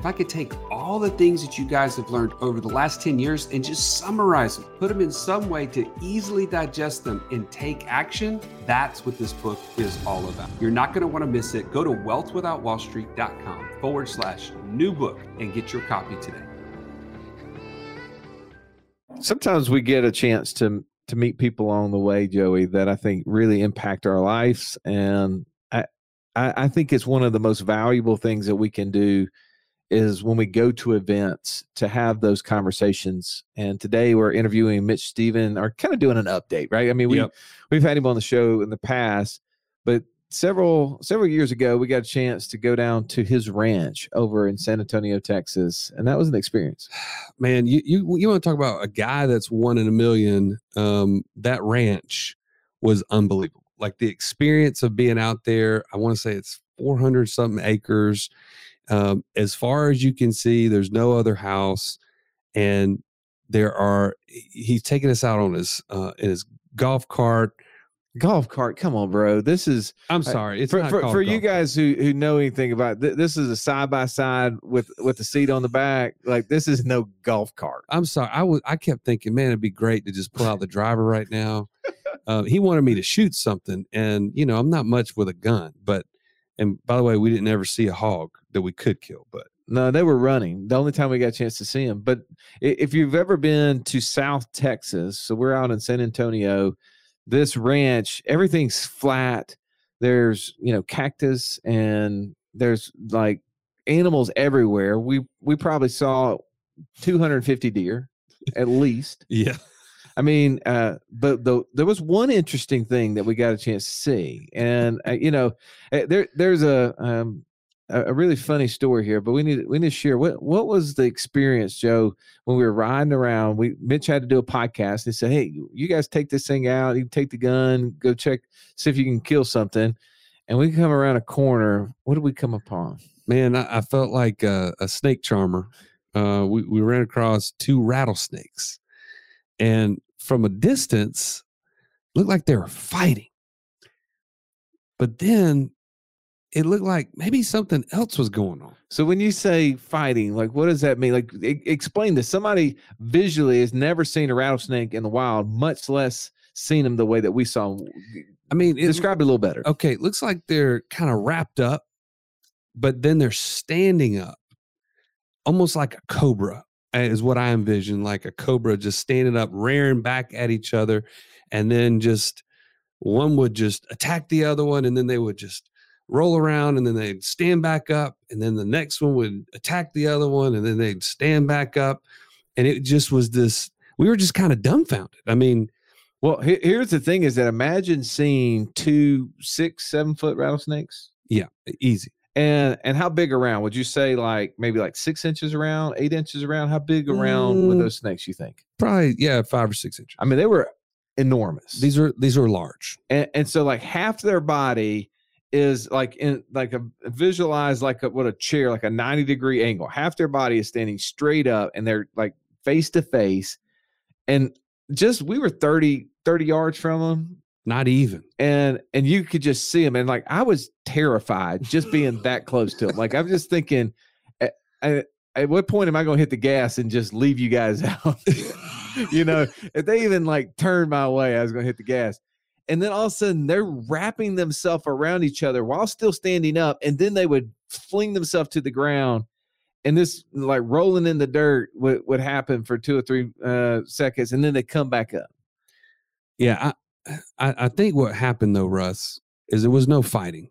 if I could take all the things that you guys have learned over the last 10 years and just summarize them, put them in some way to easily digest them and take action, that's what this book is all about. You're not going to want to miss it. Go to wealthwithoutwallstreet.com forward slash new book and get your copy today. Sometimes we get a chance to to meet people along the way, Joey, that I think really impact our lives. And I, I, I think it's one of the most valuable things that we can do is when we go to events to have those conversations. And today we're interviewing Mitch Stephen, or kind of doing an update, right? I mean, we yep. we've had him on the show in the past, but several several years ago we got a chance to go down to his ranch over in San Antonio, Texas, and that was an experience. Man, you you you want to talk about a guy that's one in a million? Um, that ranch was unbelievable. Like the experience of being out there. I want to say it's 400 something acres um, as far as you can see, there's no other house, and there are. He's taking us out on his uh, in his golf cart. Golf cart, come on, bro. This is. I'm sorry. It's for, for, for you guys who who know anything about th- this is a side by side with with the seat on the back. Like this is no golf cart. I'm sorry. I was I kept thinking, man, it'd be great to just pull out the driver right now. Uh, he wanted me to shoot something, and you know I'm not much with a gun, but and by the way, we didn't ever see a hog that we could kill, but no, they were running. The only time we got a chance to see them. But if you've ever been to South Texas, so we're out in San Antonio, this ranch, everything's flat. There's, you know, cactus and there's like animals everywhere. We we probably saw 250 deer at least. yeah. I mean, uh, but the, there was one interesting thing that we got a chance to see, and uh, you know, uh, there there's a um, a really funny story here, but we need we need to share what what was the experience, Joe, when we were riding around. We Mitch had to do a podcast. He said, "Hey, you guys take this thing out. You take the gun, go check, see if you can kill something." And we come around a corner. What did we come upon? Man, I, I felt like a, a snake charmer. Uh, we we ran across two rattlesnakes and from a distance looked like they were fighting but then it looked like maybe something else was going on. So when you say fighting like what does that mean? Like explain this. Somebody visually has never seen a rattlesnake in the wild much less seen them the way that we saw i mean it, describe it a little better. Okay it looks like they're kind of wrapped up but then they're standing up almost like a cobra eh, is what I envision, like a cobra just standing up, rearing back at each other, and then just one would just attack the other one, and then they would just roll around, and then they'd stand back up, and then the next one would attack the other one, and then they'd stand back up, and it just was this. We were just kind of dumbfounded. I mean, well, here's the thing: is that imagine seeing two six, seven foot rattlesnakes. Yeah, easy. And and how big around? Would you say like maybe like six inches around, eight inches around? How big around mm, those snakes? You think? Probably yeah, five or six inches. I mean, they were enormous. These are these are large, and, and so like half their body is like in like a visualize like a, what a chair like a 90 degree angle half their body is standing straight up and they're like face to face and just we were 30 30 yards from them not even. And and you could just see them and like I was terrified just being that close to him. Like I'm just thinking, at, at, at what point am I going to hit the gas and just leave you guys out? you know, if they even like turned my way, I was going to hit the gas. And then all of a sudden, they're wrapping themselves around each other while still standing up, and then they would fling themselves to the ground. And this like rolling in the dirt would, would happen for two or three uh, seconds, and then they come back up. Yeah, I, I think what happened though, Russ, is there was no fighting.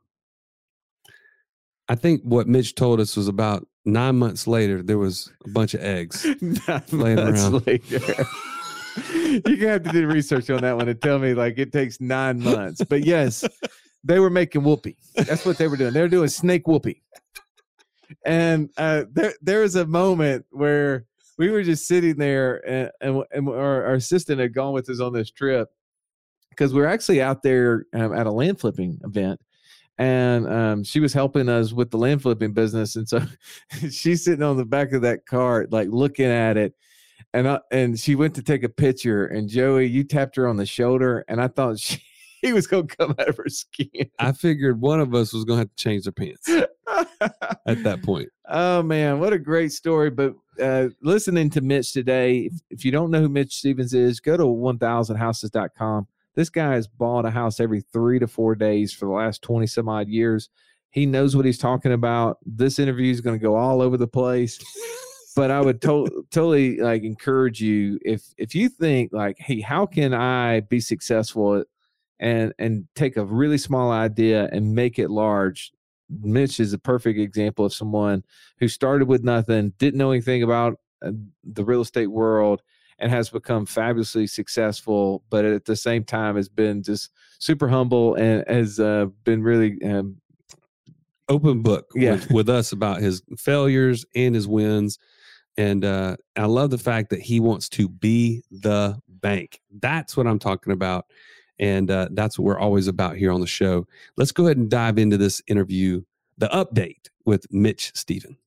I think what Mitch told us was about nine months later, there was a bunch of eggs laying around. Later. You're gonna have to do research on that one and tell me like it takes nine months. But yes, they were making whoopee. That's what they were doing. They were doing snake whoopee. And uh, there there was a moment where we were just sitting there, and, and, and our, our, assistant had gone with us on this trip because we are actually out there um, at a land flipping event. And um, she was helping us with the land flipping business, and so she's sitting on the back of that cart, like looking at it, and I, and she went to take a picture, and Joey, you tapped her on the shoulder, and I thought she he was gonna come out of her skin. I figured one of us was gonna have to change their pants at that point. Oh man, what a great story! But uh, listening to Mitch today, if, if, you don't know who Mitch Stephens is, go to 1000houses.com. This guy has bought a house every three to four days for the last 20 some odd years. He knows what he's talking about. This interview is going to go all over the place. but I would to- totally like encourage you if if you think like, hey, how can I be successful and and take a really small idea and make it large. Mitch is a perfect example of someone who started with nothing, didn't know anything about uh, the real estate world, and has become fabulously successful. But at the same time, has been just super humble and has uh, been really um, open book yeah. with, with, us about his failures and his wins. And uh, I love the fact that he wants to be the bank. That's what I'm talking about. And uh, that's what we're always about here on the show. Let's go ahead and dive into this interview, the update with Mitch Stephen.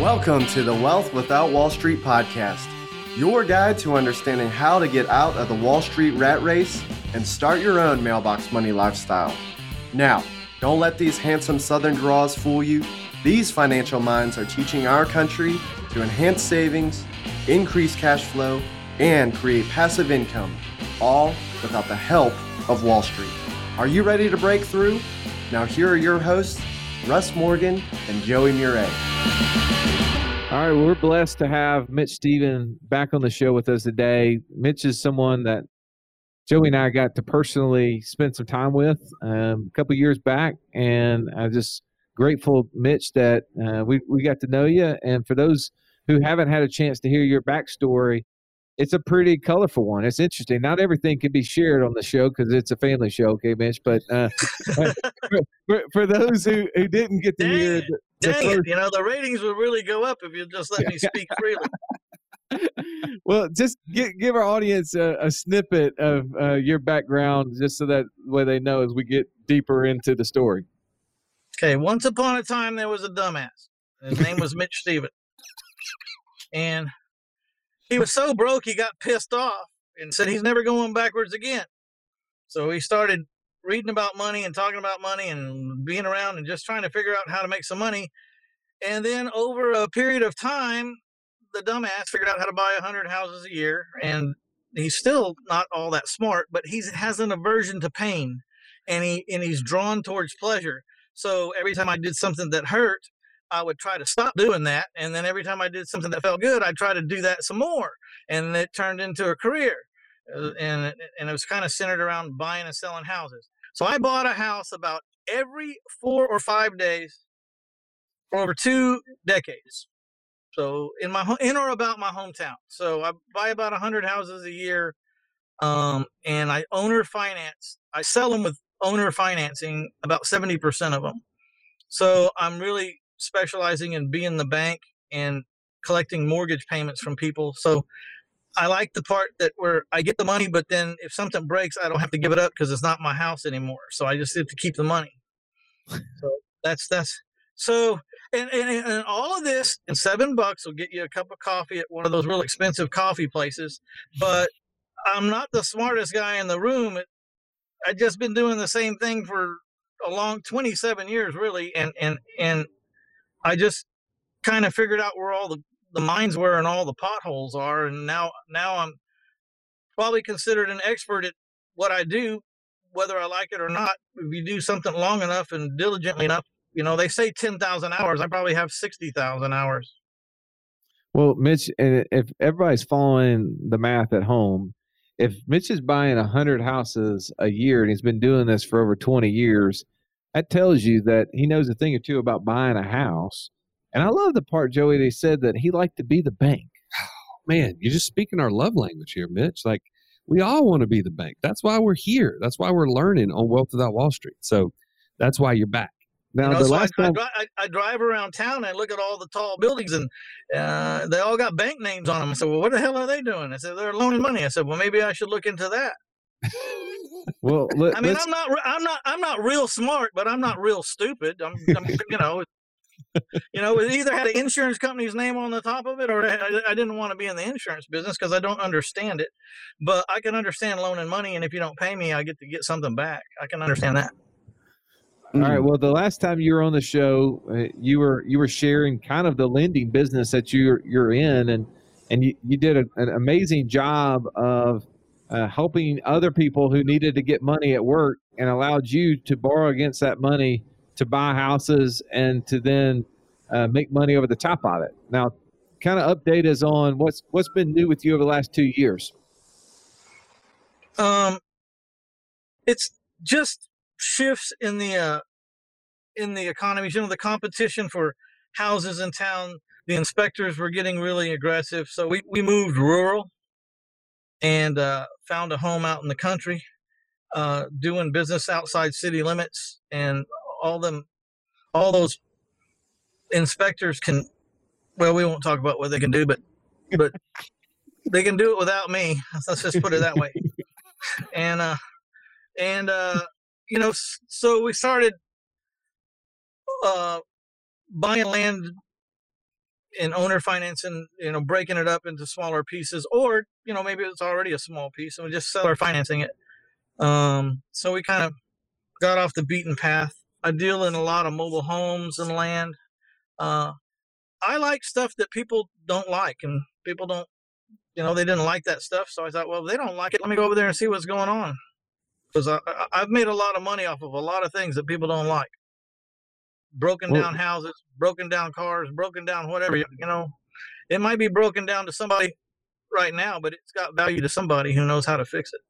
Welcome to the Wealth Without Wall Street podcast, your guide to understanding how to get out of the Wall Street rat race and start your own mailbox money lifestyle. Now, don't let these handsome Southern draws fool you. These financial minds are teaching our country to enhance savings increase cash flow, and create passive income, all without the help of Wall Street. Are you ready to break through? Now, here are your hosts, Russ Morgan and Joey Murray. All right, well, we're blessed to have Mitch Stephen back on the show with us today. Mitch is someone that Joey and I got to personally spend some time with um, a couple years back, and I'm just grateful, Mitch, that uh, we we got to know you. And for those who haven't had a chance to hear your backstory, it's a pretty colorful one. It's interesting. Not everything can be shared on the show because it's a family show, okay, Mitch? But uh, for, for, those who, who didn't get to dang hear, it, the, dang first... it, you know, the ratings would really go up if you just let me speak freely. well, just give, give our audience a, a snippet of uh, your background, just so that way they know as we get deeper into the story. Okay, once upon a time there was a dumbass. His name was Mitch Stephens and he was so broke he got pissed off and said he's never going backwards again. So he started reading about money and talking about money and being around and just trying to figure out how to make some money. And then over a period of time, the dumbass figured out how to buy 100 houses a year. And he's still not all that smart, but he has an aversion to pain and he and he's drawn towards pleasure. So every time I did something that hurt, I would try to stop doing that. And then every time I did something that felt good, I'd try to do that some more. And it turned into a career. Uh, and, and it was kind of centered around buying and selling houses. So I bought a house about every four or five days for over two decades. So in my in or about my hometown. So I buy about hundred houses a year, um, and I owner finance. I sell them with owner financing about seventy percent of them. So I'm really specializing in being the bank and collecting mortgage payments from people. So I like the part that where I get the money, but then if something breaks, I don't have to give it up because it's not my house anymore. So I just have to keep the money. So that's that's so and, and and all of this and seven bucks will get you a cup of coffee at one of those real expensive coffee places. But I'm not the smartest guy in the room. I've just been doing the same thing for a long 27 years really and and and I just kind of figured out where all the, the mines were and all the potholes are. And now, now I'm probably considered an expert at what I do, whether I like it or not. If you do something long enough and diligently enough, you know, they say 10,000 hours. I probably have 60,000 hours. Well, Mitch, if everybody's following the math at home, if Mitch is buying 100 houses a year and he's been doing this for over 20 years, that tells you that he knows a thing or two about buying a house. And I love the part, Joey, they said that he liked to be the bank. Man, you're just speaking our love language here, Mitch. Like we all want to be the bank. That's why we're here. That's why we're learning on Wealth Without Wall Street. So that's why you're back. Now, you know, the so I, last I, time, I, I drive around town and I look at all the tall buildings and uh, they all got bank names on them. I said, well, what the hell are they doing? I said, they're loaning money. I said, well, maybe I should look into that. well, let, I mean, us I'm not, I'm not, I'm not real smart, but I'm not real stupid. I'm, I'm you know, you know, it either had an insurance company's name on the top of it, or I, I didn't want to be in the insurance business because I don't understand it. But I can understand loaning money, and if you don't pay me, I get to get something back. I can understand that. All Mm. right. Well, the last time you were on the show, uh, you were you were sharing kind of the lending business that you're you're in, and and you, you did a, an amazing job of uh, helping other people who needed to get money at work, and allowed you to borrow against that money to buy houses and to then uh, make money over the top of it. Now, kind of update us on what's what's been new with you over the last two years. Um, it's just shifts in the uh, in the economy. You know, the competition for houses in town. The inspectors were getting really aggressive, so we we moved rural and uh, found a home out in the country, uh, doing business outside city limits, and all them, all those inspectors can. Well, we won't talk about what they can do, but but they can do it without me. Let's just put it that way. and uh, and uh, you know, so we started uh, buying land and owner financing, you know, breaking it up into smaller pieces, or you know, maybe it's already a small piece, and we just seller financing it. Um, so we kind of got off the beaten path. I deal in a lot of mobile homes and land. Uh, I like stuff that people don't like, and people don't, you know, they didn't like that stuff. So I thought, well, they don't like it, let me go over there and see what's going on. Because I've made a lot of money off of a lot of things that people don't like. Broken Well- down houses, broken down cars, broken down whatever. You you know, it might be broken down to somebody right now, but it's got value to somebody who knows how to fix it.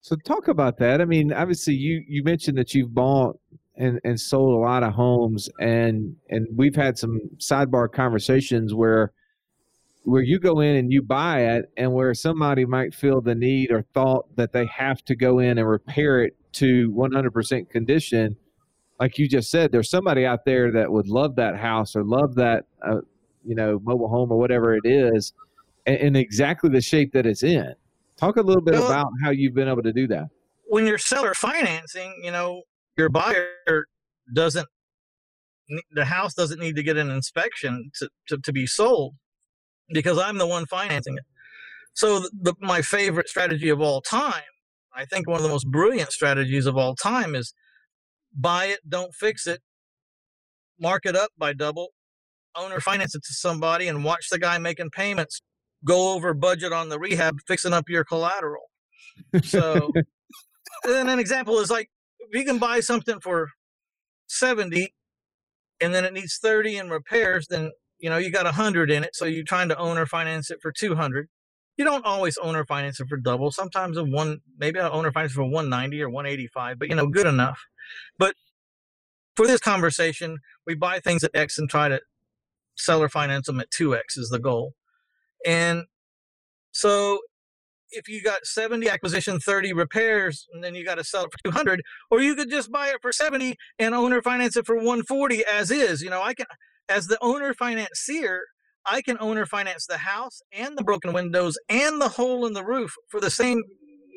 So talk about that. I mean, obviously you you mentioned that you've bought and and sold a lot of homes and and we've had some sidebar conversations where where you go in and you buy it and where somebody might feel the need or thought that they have to go in and repair it to 100% condition like you just said there's somebody out there that would love that house or love that uh, you know mobile home or whatever it is in, exactly the shape that it's in. Talk a little bit Well- about how you've been able to do that. when you're seller financing, you know, your buyer doesn't, the house doesn't need to get an inspection to, to, to be sold because I'm the one financing it. So the, the, my favorite strategy of all time, I think one of the most brilliant strategies of all time is buy it, don't fix it, mark it up by double, owner finance it to somebody and watch the guy making payments go over budget on the rehab, fixing up your collateral. So and an example is like if you can buy something for 70 and then it needs 30 in repairs then you know you got a 100 in it so you're trying to owner finance it for 200 you don't always owner finance it for double. Sometimes a one maybe i owner finance it for 190 or 185 but you know good enough. But for this conversation we buy things at x and try to seller finance them at 2x is the goal. And so if you got 70 acquisition 30 repairs and then you got to sell it for 200 or you could just buy it for 70 and owner finance it for 140 as is you know i can as the owner financier i can owner finance the house and the broken windows and the hole in the roof for the same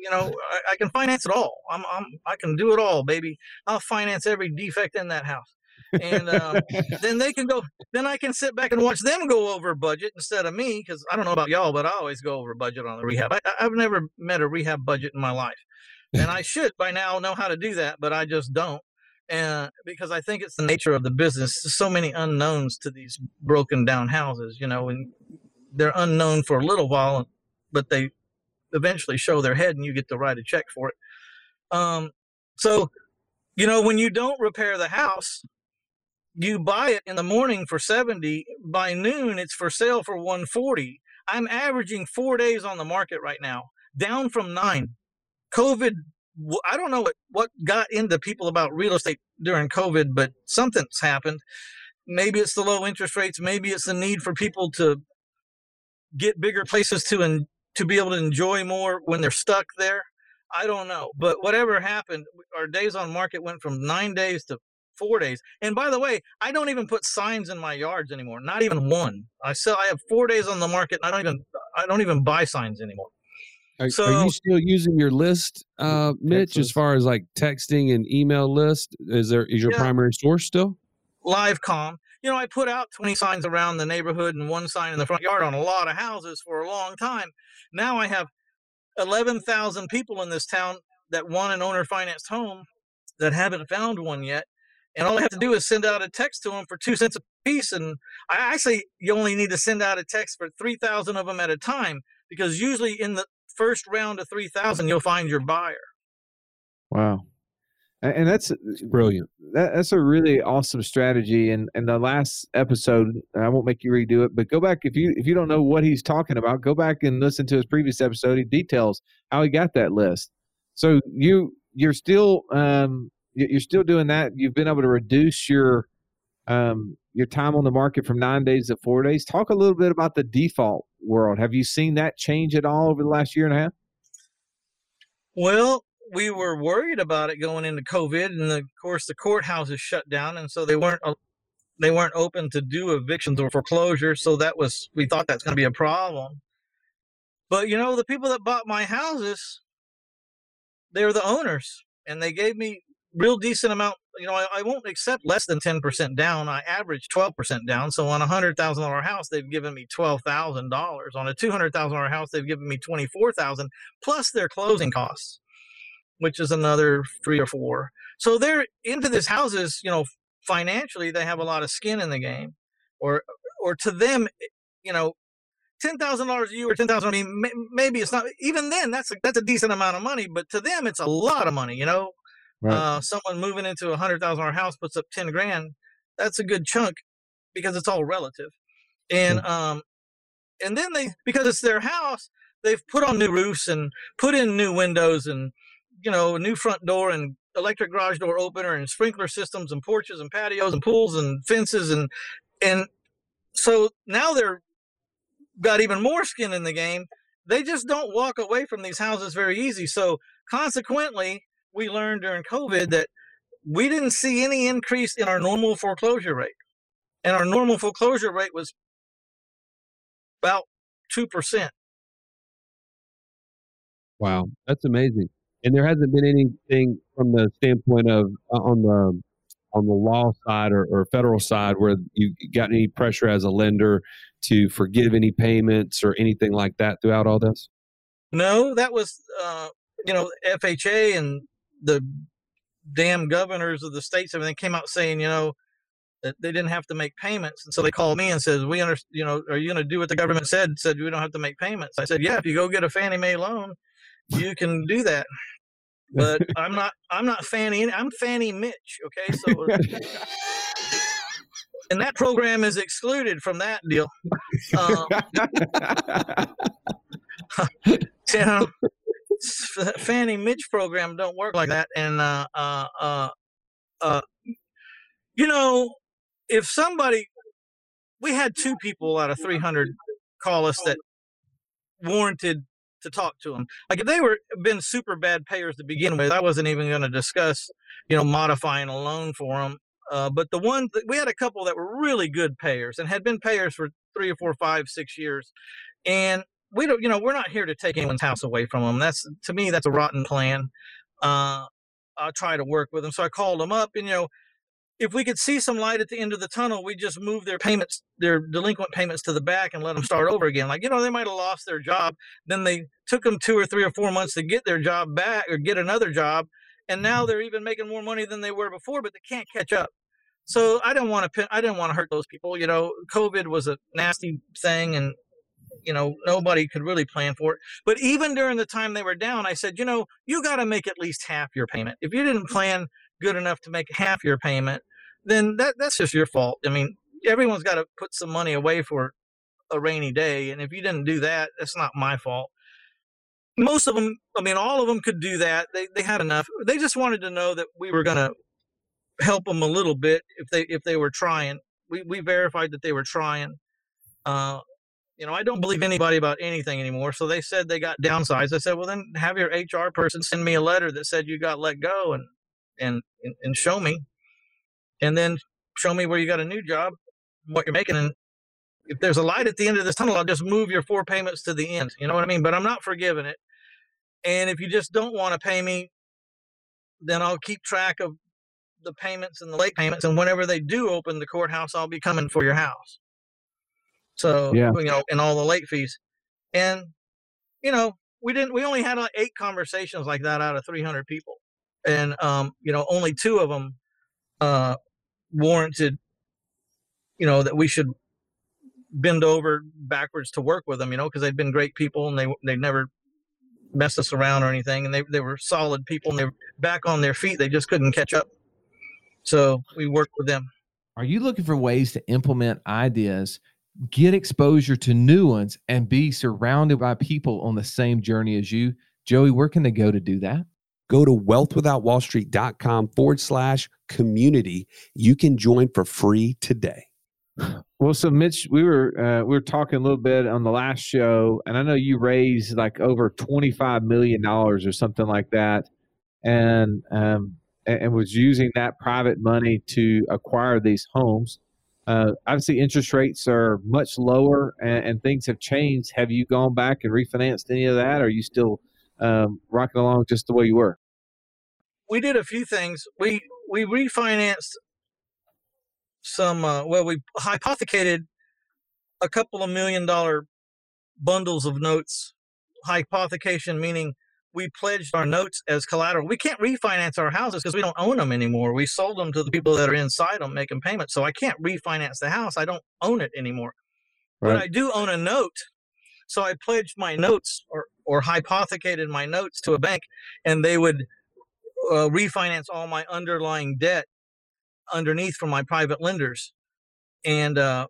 you know i, I can finance it all. I'm, I'm i can do it all baby. I'll finance every defect in that house. And um, then they can go then i can sit back and watch them go over budget instead of me because i don't know about y'all but i always go over budget on the rehab. I, i've never met a rehab budget in my life. And i should by now know how to do that but i just don't and because i think it's the nature of the business so many unknowns to these broken down houses you know and they're unknown for a little while but they eventually show their head and you get to write a check for it. Um so you know when you don't repair the house you buy it in the morning for 70 by noon it's for sale for 140 i'm averaging four days on the market right now down from nine. Covid i don't know what, what got into people about real estate during covid but something's happened maybe it's the low interest rates maybe it's the need for people to get bigger places to and to be able to enjoy more when they're stuck there i don't know but whatever happened our days on market went from nine days to four days. And by the way, I don't even put signs in my yards anymore. Not even one. I sell. I have four days on the market. I don't even. I don't even buy signs anymore. Are, So- are you still using your list, uh, Mitch, as far as like texting and email list? Is there is your Yeah. primary source still? Livecom. You know, I put out 20 signs around the neighborhood and one sign in the front yard on a lot of houses for a long time. Now I have 11,000 people in this town that want an owner financed home that haven't found one yet. And all I have to do is send out a text to them for two cents a piece. And I actually, you only need to send out a text for 3,000 of them at a time because usually in the first round of 3,000, you'll find your buyer. Wow. And that's It's brilliant. that, that's a really awesome strategy. And and the last episode, I won't make you redo it, but go back if you if you don't know what he's talking about, go back and listen to his previous episode. He details how he got that list. So you you're still um you- you're still doing that. You've been able to reduce your um your time on the market from nine days to four days. Talk a little bit about the default world. Have you seen that change at all over the last year and a half? Well, we were worried about it going into COVID, and of course the courthouses shut down, and so they weren't they weren't open to do evictions or foreclosure. So that was we thought that's going to be a problem. But you know, the people that bought my houses, they were the owners, and they gave me real decent amount. You know, I, I won't accept less than ten percent down. I average twelve percent down. So on a hundred thousand dollar house, they've given me twelve thousand dollars. On a two hundred thousand dollar house, they've given me twenty four thousand plus their closing costs, which is another three or four. So they're into these houses, you know, financially they have a lot of skin in the game, or or to them, eh, you know, ten thousand dollars a year or ten thousand. I mean, maybe it's not even then. That's a, that's a decent amount of money, but to them it's a lot of money. You know, uh, someone moving into a hundred thousand dollar house puts up ten grand. That's a good chunk because it's all relative, and um, and then they because it's their house, they've put on new roofs and put in new windows and you know a new front door and electric garage door opener and sprinkler systems and porches and patios and pools and fences and and so now they're got even more skin in the game. They just don't walk away from these houses very easy. So consequently, we learned during COVID that we didn't see any increase in our normal foreclosure rate. And our normal foreclosure rate was about 2%. Wow, that's amazing. And there hasn't been anything from the standpoint of uh, on the on the law side or, or federal side where you got any pressure as a lender to forgive any payments or anything like that throughout all this. No, that was, uh, you know, FHA and the damn governors of the states, everything came out saying, you know, that they didn't have to make payments. And so they called me and said, we understand, you know, are you going to do what the government said? Said, we don't have to make payments. I said, yeah, if you go get a Fannie Mae loan, you can do that. But I'm not, I'm not Fannie, I'm Fannie Mitch. Okay. So, and that program is excluded from that deal. Um, you know, Fannie Mitch program don't work like that. And uh, uh, uh, uh, you know, if somebody, we had two people out of 300 call us that warranted to talk to them. Like if they were been super bad payers to begin with, I wasn't even going to discuss, you know, modifying a loan for them. Uh, but the one that we had a couple that were really good payers and had been payers for three or four, five, six years, and we don't, you know, we're not here to take anyone's house away from them. That's to me, that's a rotten plan. Uh, I'll try to work with them. So I called them up, and you know, if we could see some light at the end of the tunnel, we just move their payments, their delinquent payments to the back and let them start over again. Like, you know, they might have lost their job. Then they took them two or three or four months to get their job back or get another job. And now they're even making more money than they were before, but they can't catch up. So I didn't want to, I didn't want to hurt those people. You know, COVID was a nasty thing and, you know, nobody could really plan for it. But even during the time they were down, I said, you know, you got to make at least half your payment. If you didn't plan good enough to make half your payment, then that that's just your fault. I mean, everyone's got to put some money away for a rainy day, and if you didn't do that, that's not my fault. Most of them, I mean, all of them could do that. They they had enough. They just wanted to know that we were going to help them a little bit if they if they were trying. We we verified that they were trying. Uh, you know, I don't believe anybody about anything anymore. So they said they got downsized. I said, well, then have your HR person send me a letter that said you got let go and and and, and show me. and then show me where you got a new job, what you're making, and if there's a light at the end of this tunnel, I'll just move your four payments to the end. You know what I mean? But I'm not forgiving it. And if you just don't want to pay me, then I'll keep track of the payments and the late payments. And whenever they do open the courthouse, I'll be coming for your house. So, Yeah. you know, and all the late fees. And, you know, we didn't, we only had like eight conversations like that out of 300 people. And, um, you know, only two of them, uh, warranted, you know, that we should bend over backwards to work with them, you know, because they'd been great people and they, they never messed us around or anything. And they, they were solid people and they were back on their feet. They just couldn't catch up. So we worked with them. Are you looking for ways to implement ideas, get exposure to new ones, and be surrounded by people on the same journey as you? Joey, where can they go to do that? Go to wealthwithoutwallstreet.com forward slash community. You can join for free today. Well, so Mitch, we were uh, we were talking a little bit on the last show, and I know you raised like over twenty five million dollars or something like that, and um, and, and was using that private money to acquire these homes. Uh, obviously, interest rates are much lower, and, and things have changed. Have you gone back and refinanced any of that? Or are you still um, rocking along just the way you were? we did a few things. We we refinanced some. Uh, well, we hypothecated a couple of million dollar bundles of notes. Hypothecation meaning we pledged our notes as collateral. We can't refinance our houses because we don't own them anymore. We sold them to the people that are inside them making payments. So I can't refinance the house. I don't own it anymore. But I do own a note. So I pledged my notes or, or hypothecated my notes to a bank and they would uh, refinance all my underlying debt underneath from my private lenders. And, uh,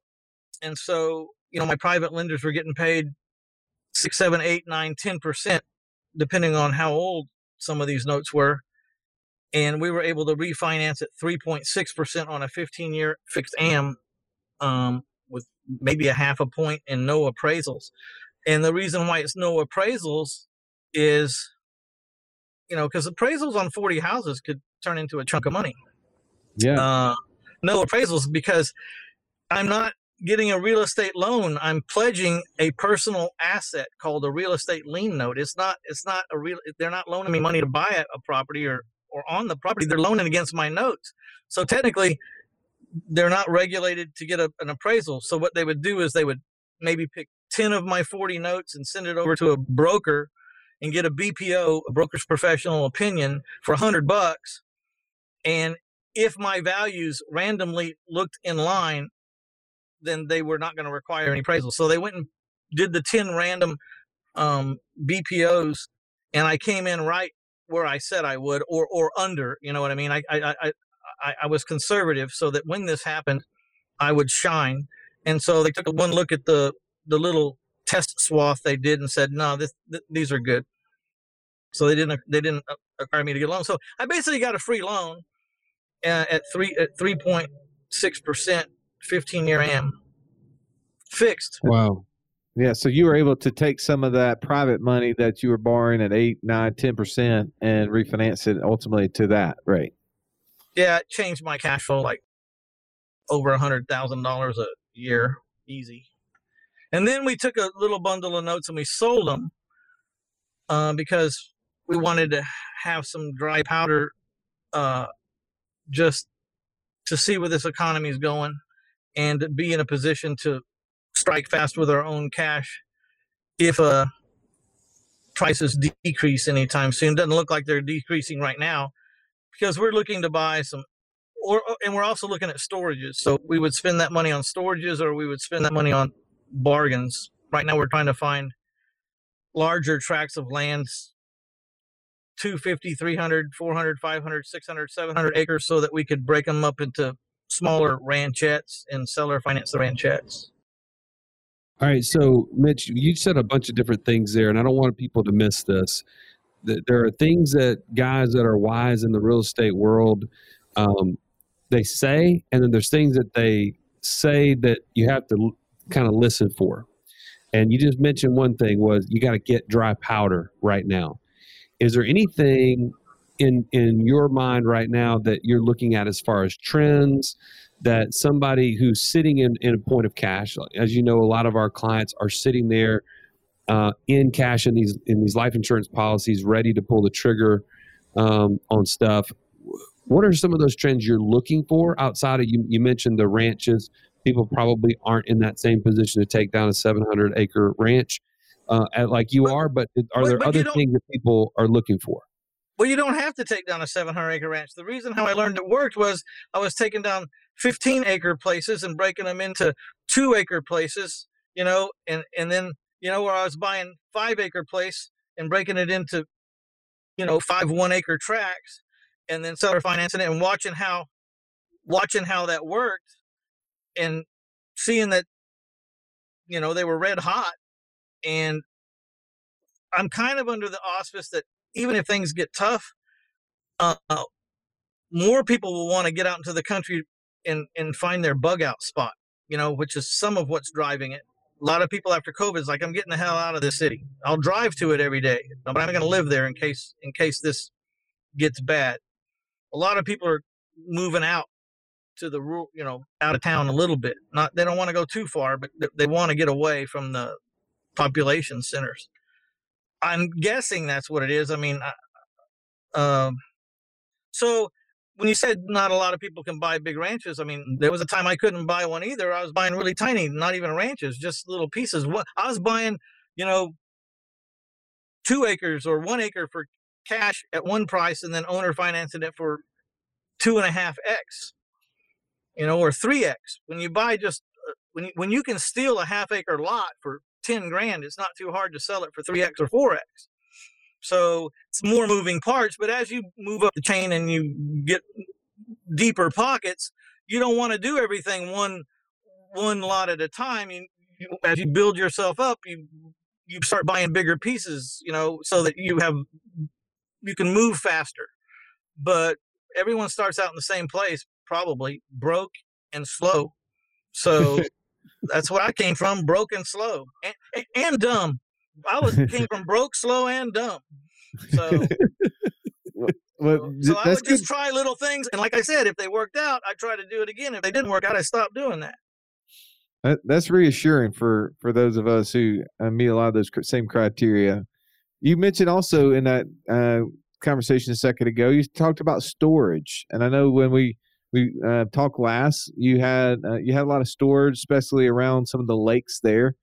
and so, you know, my private lenders were getting paid six, seven, eight, nine, ten percent, depending on how old some of these notes were. And we were able to refinance at 3.6% on a 15 year fixed AM um, with maybe a half a point and no appraisals. And the reason why it's no appraisals is, you know, because appraisals on 40 houses could turn into a chunk of money. Yeah. Uh, no appraisals because I'm not getting a real estate loan. I'm pledging a personal asset called a real estate lien note. It's not. It's not a real. They're not loaning me money to buy a, property or or on the property. They're loaning against my notes. So technically, they're not regulated to get a, an appraisal. So what they would do is they would maybe pick 10 of my 40 notes and send it over to a broker and get a BPO, a broker's professional opinion for 100 bucks. And if my values randomly looked in line, then they were not going to require any appraisal. So they went and did the 10 random um, BPOs, and I came in right where I said I would, or or under. You know what I mean? I I I I, I was conservative so that when this happened, I would shine. And so they took one look at the the little test swath they did and said, "No, this th- these are good." So they didn't they didn't uh, require me to get a loan. So I basically got a free loan uh, at three at three point six percent, fifteen year AM, fixed. Wow. Yeah, so you were able to take some of that private money that you were borrowing at eight, nine, ten percent, and refinance it ultimately to that rate. Yeah, it changed my cash flow like over a hundred thousand dollars a year, easy. And then we took a little bundle of notes and we sold them uh, because we wanted to have some dry powder, uh, just to see where this economy is going, and be in a position to strike fast with our own cash if uh, prices decrease anytime soon. Doesn't look like they're decreasing right now because we're looking to buy some or and we're also looking at storages so we would spend that money on storages or we would spend that money on bargains right now we're trying to find larger tracts of lands 250 300 400 500 600 700 acres so that we could break them up into smaller ranchettes and seller finance the ranchettes All right. So, Mitch, you said a bunch of different things there, and I don't want people to miss this. That There are things that guys that are wise in the real estate world um, they say, and then there's things that they say that you have to kind of listen for. And you just mentioned one thing was you got to get dry powder right now. Is there anything in in your mind right now that you're looking at as far as trends that somebody who's sitting in, in a point of cash as you know a lot of our clients are sitting there uh, in cash in these in these life insurance policies ready to pull the trigger um, on stuff. What are some of those trends you're looking for outside of you you mentioned the ranches. People probably aren't in that same position to take down a 700 acre ranch uh, at, like you are but are but- there but other things that people are looking for Well, you don't have to take down a 700 acre ranch. The reason how I learned it worked was I was taking down 15 acre places and breaking them into two acre places, you know, and, and then, you know, where I was buying five acre place and breaking it into, you know, five one acre tracks and then seller financing it and watching how, watching how that worked and seeing that, you know, they were red hot. And I'm kind of under the auspice that even if things get tough, uh, uh, more people will want to get out into the country and and find their bug out spot. You know, which is some of what's driving it. A lot of people after COVID is like, I'm getting the hell out of this city. I'll drive to it every day, but I'm going to live there in case in case this gets bad. A lot of people are moving out to the rural, you know, out of town a little bit. Not they don't want to go too far, but they want to get away from the population centers. I'm guessing that's what it is. I mean, I, um, so when you said not a lot of people can buy big ranches, I mean, there was a time I couldn't buy one either. I was buying really tiny, not even ranches, just little pieces. What I was buying, you know, two acres or one acre for cash at one price, and then owner financing it for two and a half x, you know, or three x. When you buy just uh, when you, when you can steal a half acre lot for 10 grand, it's not too hard to sell it for 3x or 4x. So it's more moving parts, but as you move up the chain and you get deeper pockets, you don't want to do everything one one lot at a time. You, you, as you build yourself up, you you start buying bigger pieces, you know, so that you have you can move faster. But everyone starts out in the same place, probably broke and slow. So that's where I came from, broke and slow and, and, and dumb. I was came from broke, slow, and dumb. So, Well, so I would good. just try little things, and like I said, if they worked out, I try to do it again. If they didn't work out, I stopped doing that. That, that's reassuring for for those of us who uh, meet a lot of those cr- same criteria. You mentioned also in that uh, conversation a second ago, you talked about storage, and I know when we we uh, talked last, you had uh, you had a lot of storage, especially around some of the lakes there.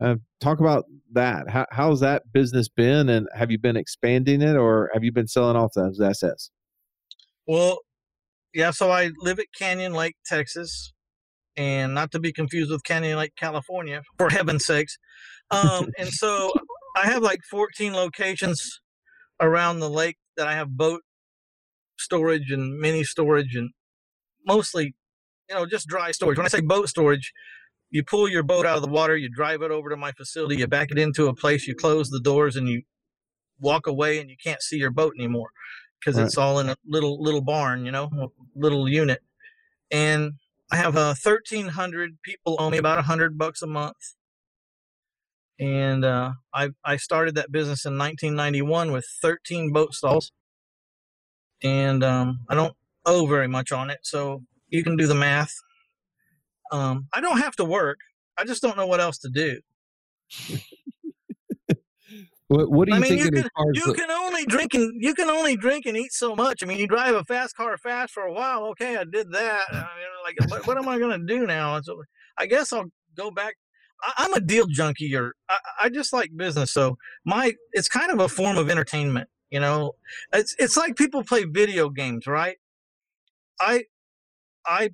Uh, talk about that. How, how's that business been, and have you been expanding it, or have you been selling off those assets? Well, yeah. So I live at Canyon Lake, Texas, and not to be confused with Canyon Lake, California, for heaven's sakes. Um, and so I have like 14 locations around the lake that I have boat storage and mini storage and mostly, you know, just dry storage. When I say boat storage, you pull your boat out of the water, you drive it over to my facility, you back it into a place, you close the doors, and you walk away, and you can't see your boat anymore because Right. it's all in a little little barn, you know, a little unit. And I have uh, 1,300 people owe me about a hundred bucks a month. And uh, I I started that business in 1991 with 13 boat stalls, and um, I don't owe very much on it, so you can do the math. Um, I don't have to work. I just don't know what else to do. What, what I you mean, you can as far as you can only drink and you can only drink and eat so much. I mean, you drive a fast car fast for a while. Okay, I did that. I mean, like, what, what am I going to do now? So, I guess I'll go back. I, I'm a deal junkie, or I, I just like business. So my it's kind of a form of entertainment. You know, it's it's like people play video games, right? I I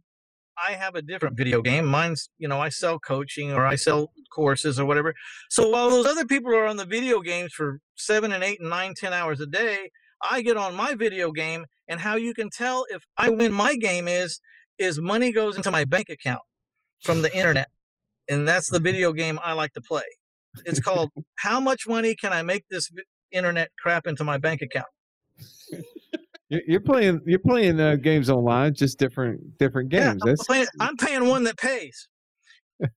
I have a different video game. Mine's, you know, I sell coaching or I sell courses or whatever. So while those other people are on the video games for seven and eight and nine, ten hours a day, I get on my video game. And how you can tell if I win my game is is money goes into my bank account from the internet. And that's the mm-hmm. video game I like to play. It's called How Much Money Can I Make This Internet Crap Into My Bank Account? You're you're playing you're playing uh, games online, just different different Yeah, games. I'm That's paying, I'm paying one that pays.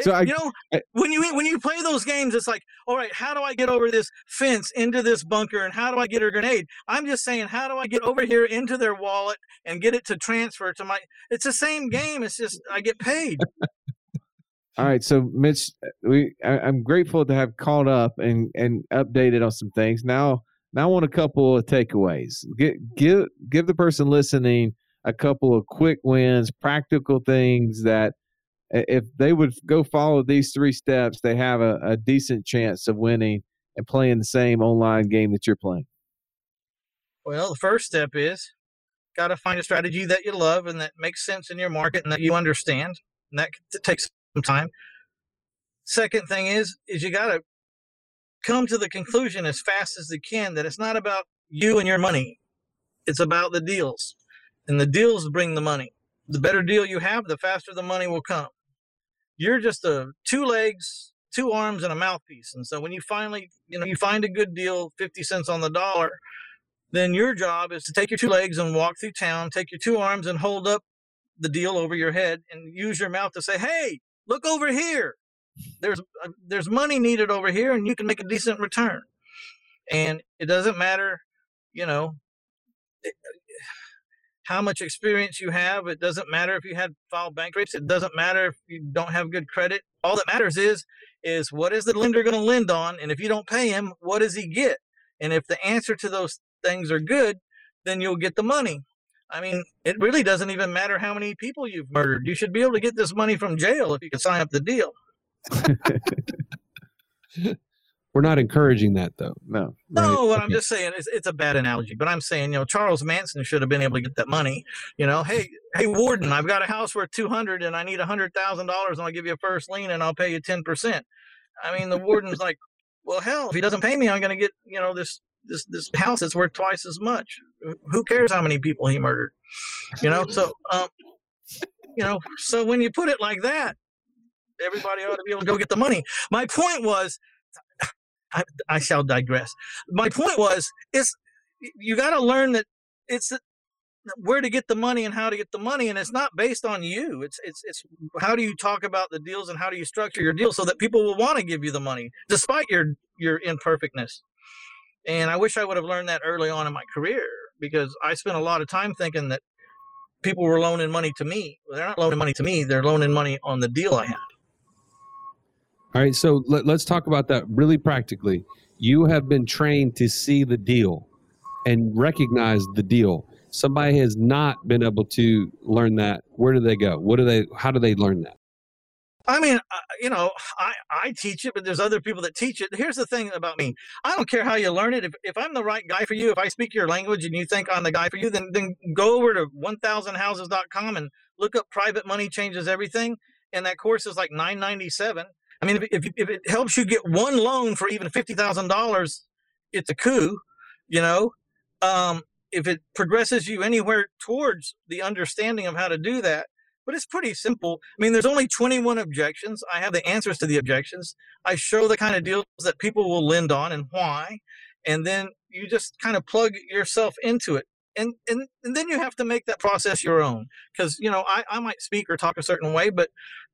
So I- you know, I- when you when you play those games, it's like, all right, how do I get over this fence into this bunker, and how do I get a grenade? I'm just saying, how do I get over here into their wallet and get it to transfer to my? It's the same game. It's just I get paid. All right, so Mitch, we I, I'm grateful to have caught up and and updated on some things. Now, now I want a couple of takeaways. Give give give the person listening a couple of quick wins, practical things that if they would go follow these three steps, they have a, a decent chance of winning and playing the same online game that you're playing. Well, the first step is got to find a strategy that you love and that makes sense in your market and that you understand. And that takes some time. Second thing is is you got to come to the conclusion as fast as you can that it's not about you and your money. It's about the deals. And the deals bring the money. The better deal you have, the faster the money will come. You're just a two legs, two arms and a mouthpiece. And so when you finally, you know, you find a good deal, 50 cents on the dollar, then your job is to take your two legs and walk through town, take your two arms and hold up the deal over your head and use your mouth to say, "Hey, look over here. There's uh, there's money needed over here and you can make a decent return." And it doesn't matter, you know, how much experience you have. It doesn't matter if you had filed bankruptcy. It doesn't matter if you don't have good credit. All that matters is is what is the lender going to lend on, and if you don't pay him, what does he get? And if the answer to those things are good, then you'll get the money. I mean, it really doesn't even matter how many people you've murdered. You should be able to get this money from jail if you can sign up the deal. We're not encouraging that though. No, No, what I'm just saying is it's a bad analogy, but I'm saying, you know, Charles Manson should have been able to get that money. You know, hey, hey, Warden, I've got a house worth 200 and I need $100,000 and I'll give you a first lien and I'll pay you 10%. I mean, the warden's like, well, hell, if he doesn't pay me, I'm going to get, you know, this this this house that's worth twice as much. Who cares how many people he murdered? You know, so um, you know, so when you put it like that, everybody ought to be able to go get the money. My point was, I, I shall digress. My point was, is you got to learn that it's where to get the money and how to get the money, and it's not based on you. It's it's it's how do you talk about the deals and how do you structure your deal so that people will want to give you the money despite your your imperfectness. And I wish I would have learned that early on in my career because I spent a lot of time thinking that people were loaning money to me. Well, they're not loaning money to me; they're loaning money on the deal I had. All right, so let, let's talk about that really practically. You have been trained to see the deal and recognize the deal. Somebody has not been able to learn that. Where do they go? What do they? How do they learn that? I mean, uh, you know, I, I teach it, but there's other people that teach it. Here's the thing about me. I don't care how you learn it. If, if I'm the right guy for you, if I speak your language and you think I'm the guy for you, then, then go over to 1000houses.com and look up private money changes everything. And that course is like 997. I mean, if, if, it helps you get one loan for even $50,000, it's a coup, you know? Um, if it progresses you anywhere towards the understanding of how to do that, but it's pretty simple. I mean, there's only 21 objections. I have the answers to the objections. I show the kind of deals that people will lend on and why, and then you just kind of plug yourself into it. And, and, and then you have to make that process your own because you know I, I might speak or talk a certain way but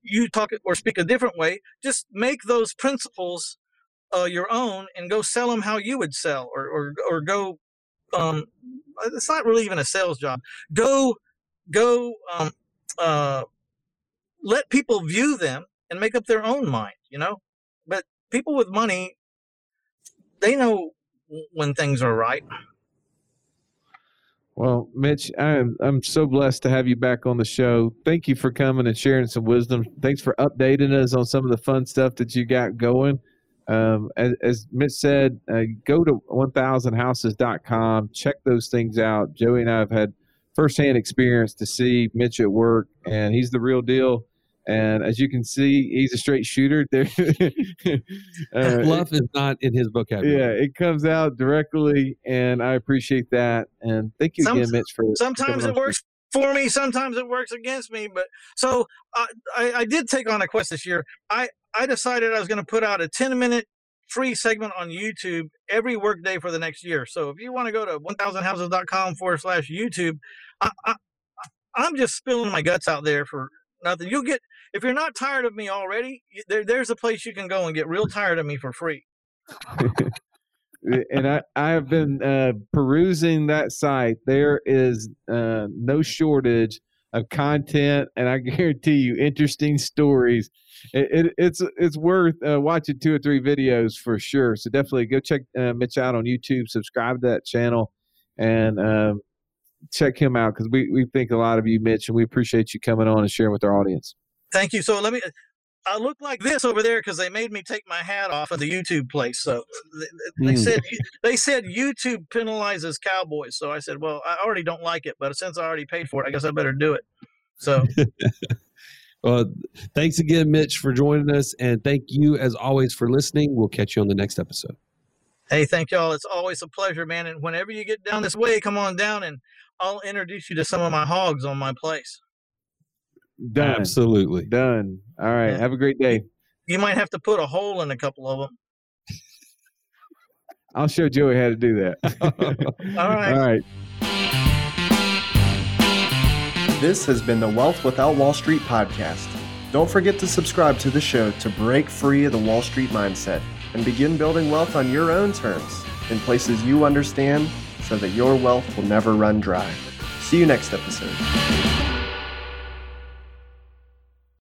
you talk or speak a different way just make those principles uh, your own and go sell them how you would sell or, or, or go um, it's not really even a sales job go go um, uh, let people view them and make up their own mind, you know. But people with money, they know when things are right. Well, Mitch, I'm I'm so blessed to have you back on the show. Thank you for coming and sharing some wisdom. Thanks for updating us on some of the fun stuff that you got going. Um, as, as Mitch said, uh, go to 1000houses.com, check those things out. Joey and I have had firsthand experience to see Mitch at work, and he's the real deal. And as you can see, he's a straight shooter. There, uh, Bluff is not in his vocabulary. yeah, it comes out directly, and I appreciate that. And thank you Some- again, Mitch, for Sometimes it on. works for me, sometimes it works against me. But so uh, I, I did take on a quest this year. I, I decided I was going to put out a 10 minute free segment on YouTube every workday for the next year. So if you want to go to 1000houses.com forward slash YouTube, I, I, I'm just spilling my guts out there for nothing. You'll get if you're not tired of me already, there, there's a place you can go and get real tired of me for free. and I, I have been uh, perusing that site. There is uh, no shortage of content, and I guarantee you, interesting stories. It, it, it's it's worth uh, watching two or three videos for sure. So definitely go check uh, Mitch out on YouTube. Subscribe to that channel, and um, check him out because we we think a lot of you, Mitch, and we appreciate you coming on and sharing with our audience. Thank you. So let me. I look like this over there because they made me take my hat off at the YouTube place. So they, they Hmm. said they said YouTube penalizes cowboys. So I said, well, I already don't like it, but since I already paid for it, I guess I better do it. So Well, thanks again, Mitch, for joining us. And thank you, as always, for listening. We'll catch you on the next episode. hey, thank y'all. It's always a pleasure, man. And whenever you get down this way, come on down and I'll introduce you to some of my hogs on my place. Done. Absolutely. Done. All right. Yeah. Have a great day. You might have to put a hole in a couple of them. I'll show Joey how to do that. All right. All right. This has been the Wealth Without Wall Street podcast. Don't forget to subscribe to the show to break free of the Wall Street mindset and begin building wealth on your own terms in places you understand so that your wealth will never run dry. See you next episode.